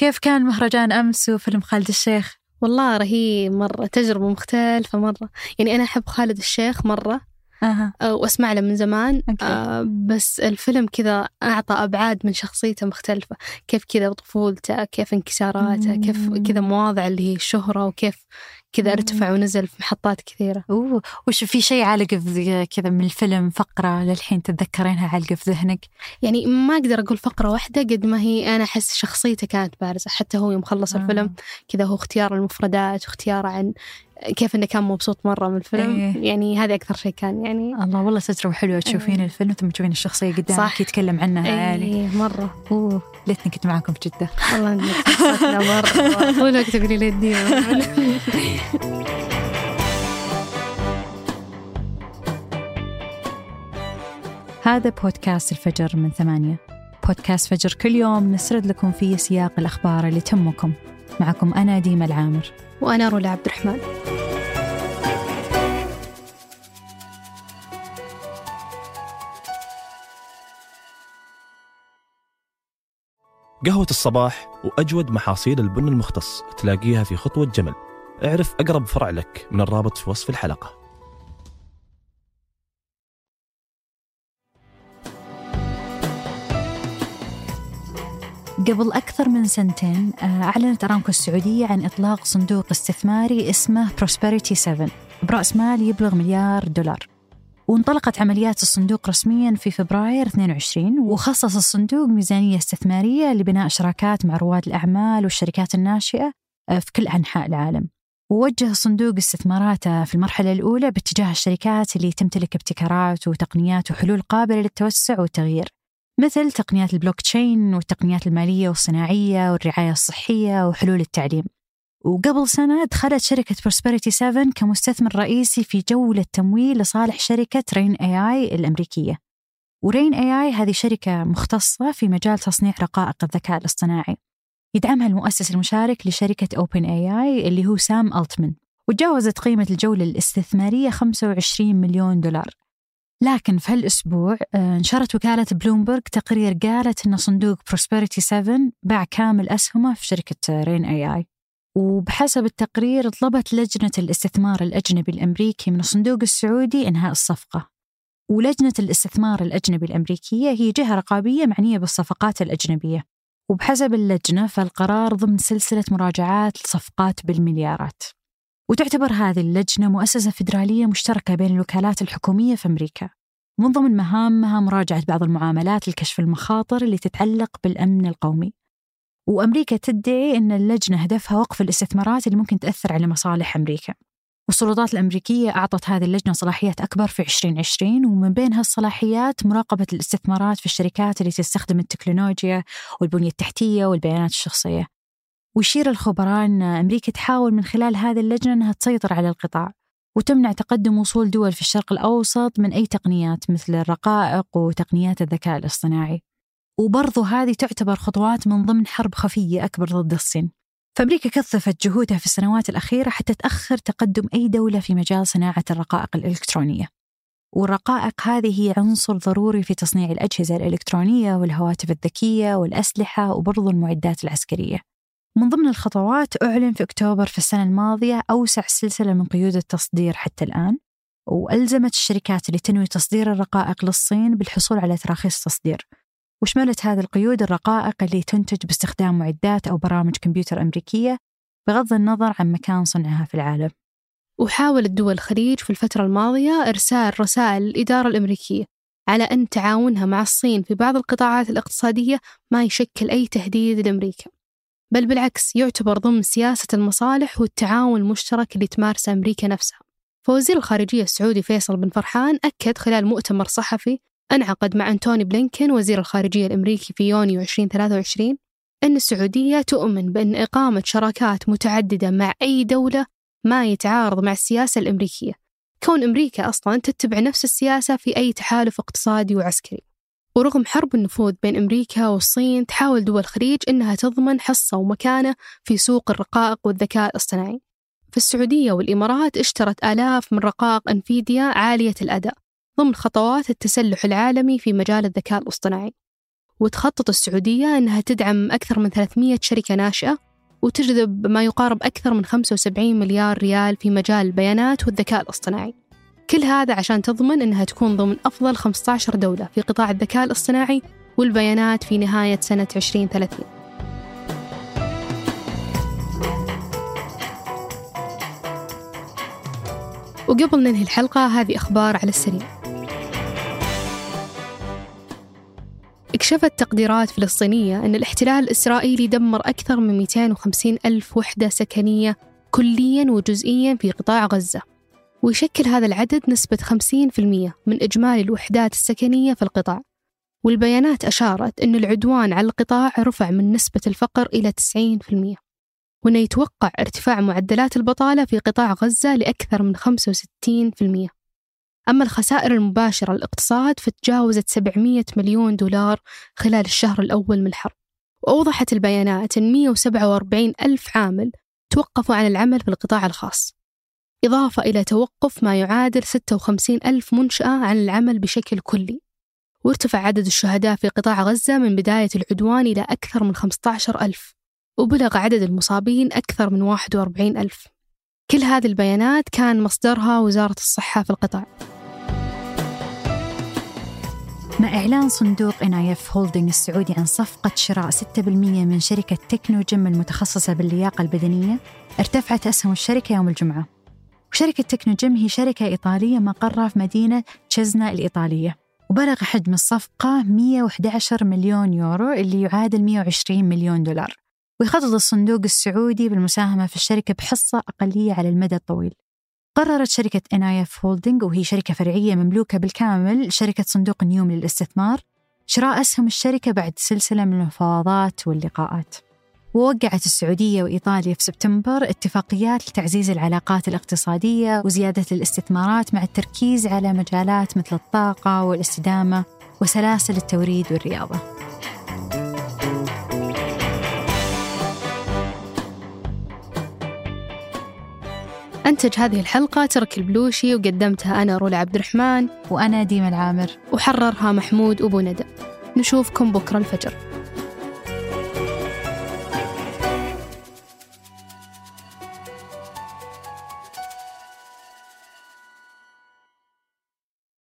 كيف كان مهرجان أمس وفيلم خالد الشيخ؟ والله رهيب مرة تجربة مختلفة مرة يعني أنا أحب خالد الشيخ مرة أها وأسمع له من زمان أوكي. آه بس الفيلم كذا أعطى أبعاد من شخصيته مختلفة كيف كذا طفولته كيف انكساراته كيف. كذا مواضع اللي هي الشهرة وكيف كذا. ارتفع ونزل في محطات كثيرة أوه وش في شيء عالق في كذا من الفيلم فقرة للحين تتذكرينها عالقة في ذهنك؟ يعني ما أقدر أقول فقرة واحدة قد ما هي أنا أحس شخصيته كانت بارزة حتى هو يوم خلص الفيلم كذا هو اختيار المفردات واختياره عن كيف إنه كان مبسوط مرة من الفيلم إيه. يعني هذا أكثر شيء كان يعني آه. الله والله تجربة حلوة تشوفين إيه. الفيلم ثم تشوفين الشخصية قدامك. يتكلم عنها عالي اي مرة أوه ليتني كنت معاكم في جدة. والله إنك مرة. طول الوقت تقولي لي الديما هذا بودكاست الفجر من ثمانية. بودكاست فجر كل يوم نسرد لكم فيه سياق الأخبار اللي تهمكم. معكم أنا ديما العامر. وأنا رولا عبد الرحمن. قهوة الصباح وأجود محاصيل البن المختص تلاقيها في خطوة جمل. اعرف أقرب فرع لك من الرابط في وصف الحلقة. قبل أكثر من سنتين آه، أعلنت أرامكو السعودية عن إطلاق صندوق استثماري اسمه Prosperity 7 برأس مال يبلغ مليار دولار. وانطلقت عمليات الصندوق رسميا في فبراير 22 وخصص الصندوق ميزانية استثمارية لبناء شراكات مع رواد الأعمال والشركات الناشئة آه، في كل أنحاء العالم. ووجه الصندوق استثماراته في المرحلة الأولى باتجاه الشركات اللي تمتلك ابتكارات وتقنيات وحلول قابلة للتوسع والتغيير مثل تقنيات البلوك تشين والتقنيات المالية والصناعية والرعاية الصحية وحلول التعليم. وقبل سنة دخلت شركة Prosperity 7 كمستثمر رئيسي في جولة تمويل لصالح شركة Rain AI الأمريكية. و Rain AI هذه شركة مختصة في مجال تصنيع رقائق الذكاء الاصطناعي. يدعمها المؤسس المشارك لشركة OpenAI اللي هو سام ألتمان وتجاوزت قيمة الجولة الاستثمارية 25 مليون دولار. لكن في هالأسبوع آه، نشرت وكالة بلومبرج تقرير قالت أن صندوق Prosperity 7 باع كامل أسهمه في شركة Rain AI وبحسب التقرير طلبت لجنة الاستثمار الأجنبي الأمريكي من الصندوق السعودي إنهاء الصفقة. ولجنة الاستثمار الأجنبي الأمريكية هي جهة رقابية معنية بالصفقات الأجنبية. وبحسب اللجنة فالقرار ضمن سلسلة مراجعات لصفقات بالمليارات. وتعتبر هذه اللجنة مؤسسة فيدرالية مشتركة بين الوكالات الحكومية في أمريكا. ومن ضمن مهامها مراجعة بعض المعاملات لكشف المخاطر اللي تتعلق بالأمن القومي. وأمريكا تدعي أن اللجنة هدفها وقف الاستثمارات اللي ممكن تأثر على مصالح أمريكا. والسلطات الأمريكية أعطت هذه اللجنة صلاحيات أكبر في 2020 ومن بين هالصلاحيات مراقبة الاستثمارات في الشركات اللي تستخدم التكنولوجيا والبنية التحتية والبيانات الشخصية. ويشير الخبراء أن أمريكا تحاول من خلال هذه اللجنة أنها تسيطر على القطاع وتمنع تقدم وصول دول في الشرق الأوسط من أي تقنيات مثل الرقائق وتقنيات الذكاء الاصطناعي. وبرضو هذه تعتبر خطوات من ضمن حرب خفية أكبر ضد الصين. فأمريكا كثفت جهودها في السنوات الأخيرة حتى تأخر تقدم أي دولة في مجال صناعة الرقائق الإلكترونية. والرقائق هذه هي عنصر ضروري في تصنيع الأجهزة الإلكترونية والهواتف الذكية والأسلحة وبرضو المعدات العسكرية. من ضمن الخطوات أعلن في أكتوبر في السنة الماضية أوسع سلسلة من قيود التصدير حتى الآن وألزمت الشركات اللي تنوي تصدير الرقائق للصين بالحصول على تراخيص تصدير. وشملت هذه القيود الرقائق اللي تنتج باستخدام معدات أو برامج كمبيوتر أمريكية بغض النظر عن مكان صنعها في العالم؟ وحاولت دول الخليج في الفترة الماضية إرسال رسائل للإدارة الأمريكية على أن تعاونها مع الصين في بعض القطاعات الاقتصادية ما يشكل أي تهديد لأمريكا. بل بالعكس يعتبر ضمن سياسة المصالح والتعاون المشترك اللي تمارسه أمريكا نفسها. فوزير الخارجية السعودي فيصل بن فرحان أكد خلال مؤتمر صحفي أنعقد مع أنتوني بلينكن وزير الخارجية الأمريكي في يونيو 2023 أن السعودية تؤمن بأن إقامة شراكات متعددة مع أي دولة ما يتعارض مع السياسة الأمريكية. كون أمريكا أصلا تتبع نفس السياسة في أي تحالف اقتصادي وعسكري. ورغم حرب النفوذ بين أمريكا والصين تحاول دول الخليج أنها تضمن حصة ومكانة في سوق الرقائق والذكاء الاصطناعي. فالسعودية والإمارات اشترت آلاف من رقائق أنفيديا عالية الأداء. ضمن خطوات التسلح العالمي في مجال الذكاء الاصطناعي. وتخطط السعودية أنها تدعم أكثر من 300 شركة ناشئة وتجذب ما يقارب أكثر من 75 مليار ريال في مجال البيانات والذكاء الاصطناعي. كل هذا عشان تضمن أنها تكون ضمن أفضل 15 دولة في قطاع الذكاء الاصطناعي والبيانات في نهاية سنة 2030 وقبل ننهي الحلقة هذه أخبار على السريع. اكتشفت تقديرات فلسطينية أن الاحتلال الإسرائيلي دمر أكثر من 250 ألف وحدة سكنية كليا وجزئيا في قطاع غزة. ويشكل هذا العدد نسبة 50% من إجمالي الوحدات السكنية في القطاع. والبيانات أشارت أن العدوان على القطاع رفع من نسبة الفقر إلى 90% وأنه يتوقع ارتفاع معدلات البطالة في قطاع غزة لأكثر من 65% أما الخسائر المباشرة للاقتصاد فتجاوزت 700 مليون دولار خلال الشهر الأول من الحرب. وأوضحت البيانات أن 147 ألف عامل توقفوا عن العمل في القطاع الخاص. إضافة إلى توقف ما يعادل 56 ألف منشأة عن العمل بشكل كلي. وارتفع عدد الشهداء في قطاع غزة من بداية العدوان إلى أكثر من 15 ألف وبلغ عدد المصابين أكثر من 41 ألف. كل هذه البيانات كان مصدرها وزارة الصحة في القطاع. مع إعلان صندوق NIF Holding السعودي عن صفقة شراء 6% من شركة Technogym المتخصصة باللياقة البدنية ارتفعت أسهم الشركة يوم الجمعة. وشركة Technogym هي شركة إيطالية مقرها في مدينة تشيزينا الإيطالية وبلغ حجم الصفقة 111 مليون يورو اللي يعادل 120 مليون دولار. ويخطط الصندوق السعودي بالمساهمة في الشركة بحصة أقلية على المدى الطويل. قررت شركة NIF Holding وهي شركة فرعية مملوكة بالكامل شركة صندوق نيوم للاستثمار. شراء أسهم الشركة بعد سلسلة من المفاوضات واللقاءات. ووقعت السعودية وإيطاليا في سبتمبر اتفاقيات لتعزيز العلاقات الاقتصادية وزيادة الاستثمارات مع التركيز على مجالات مثل الطاقة والاستدامة وسلاسل التوريد والرياضة. أنتج هذه الحلقة ترك البلوشي وقدمتها أنا رولا عبد الرحمن وأنا ديما العامر. وحررها محمود أبو ندى. نشوفكم بكرة الفجر.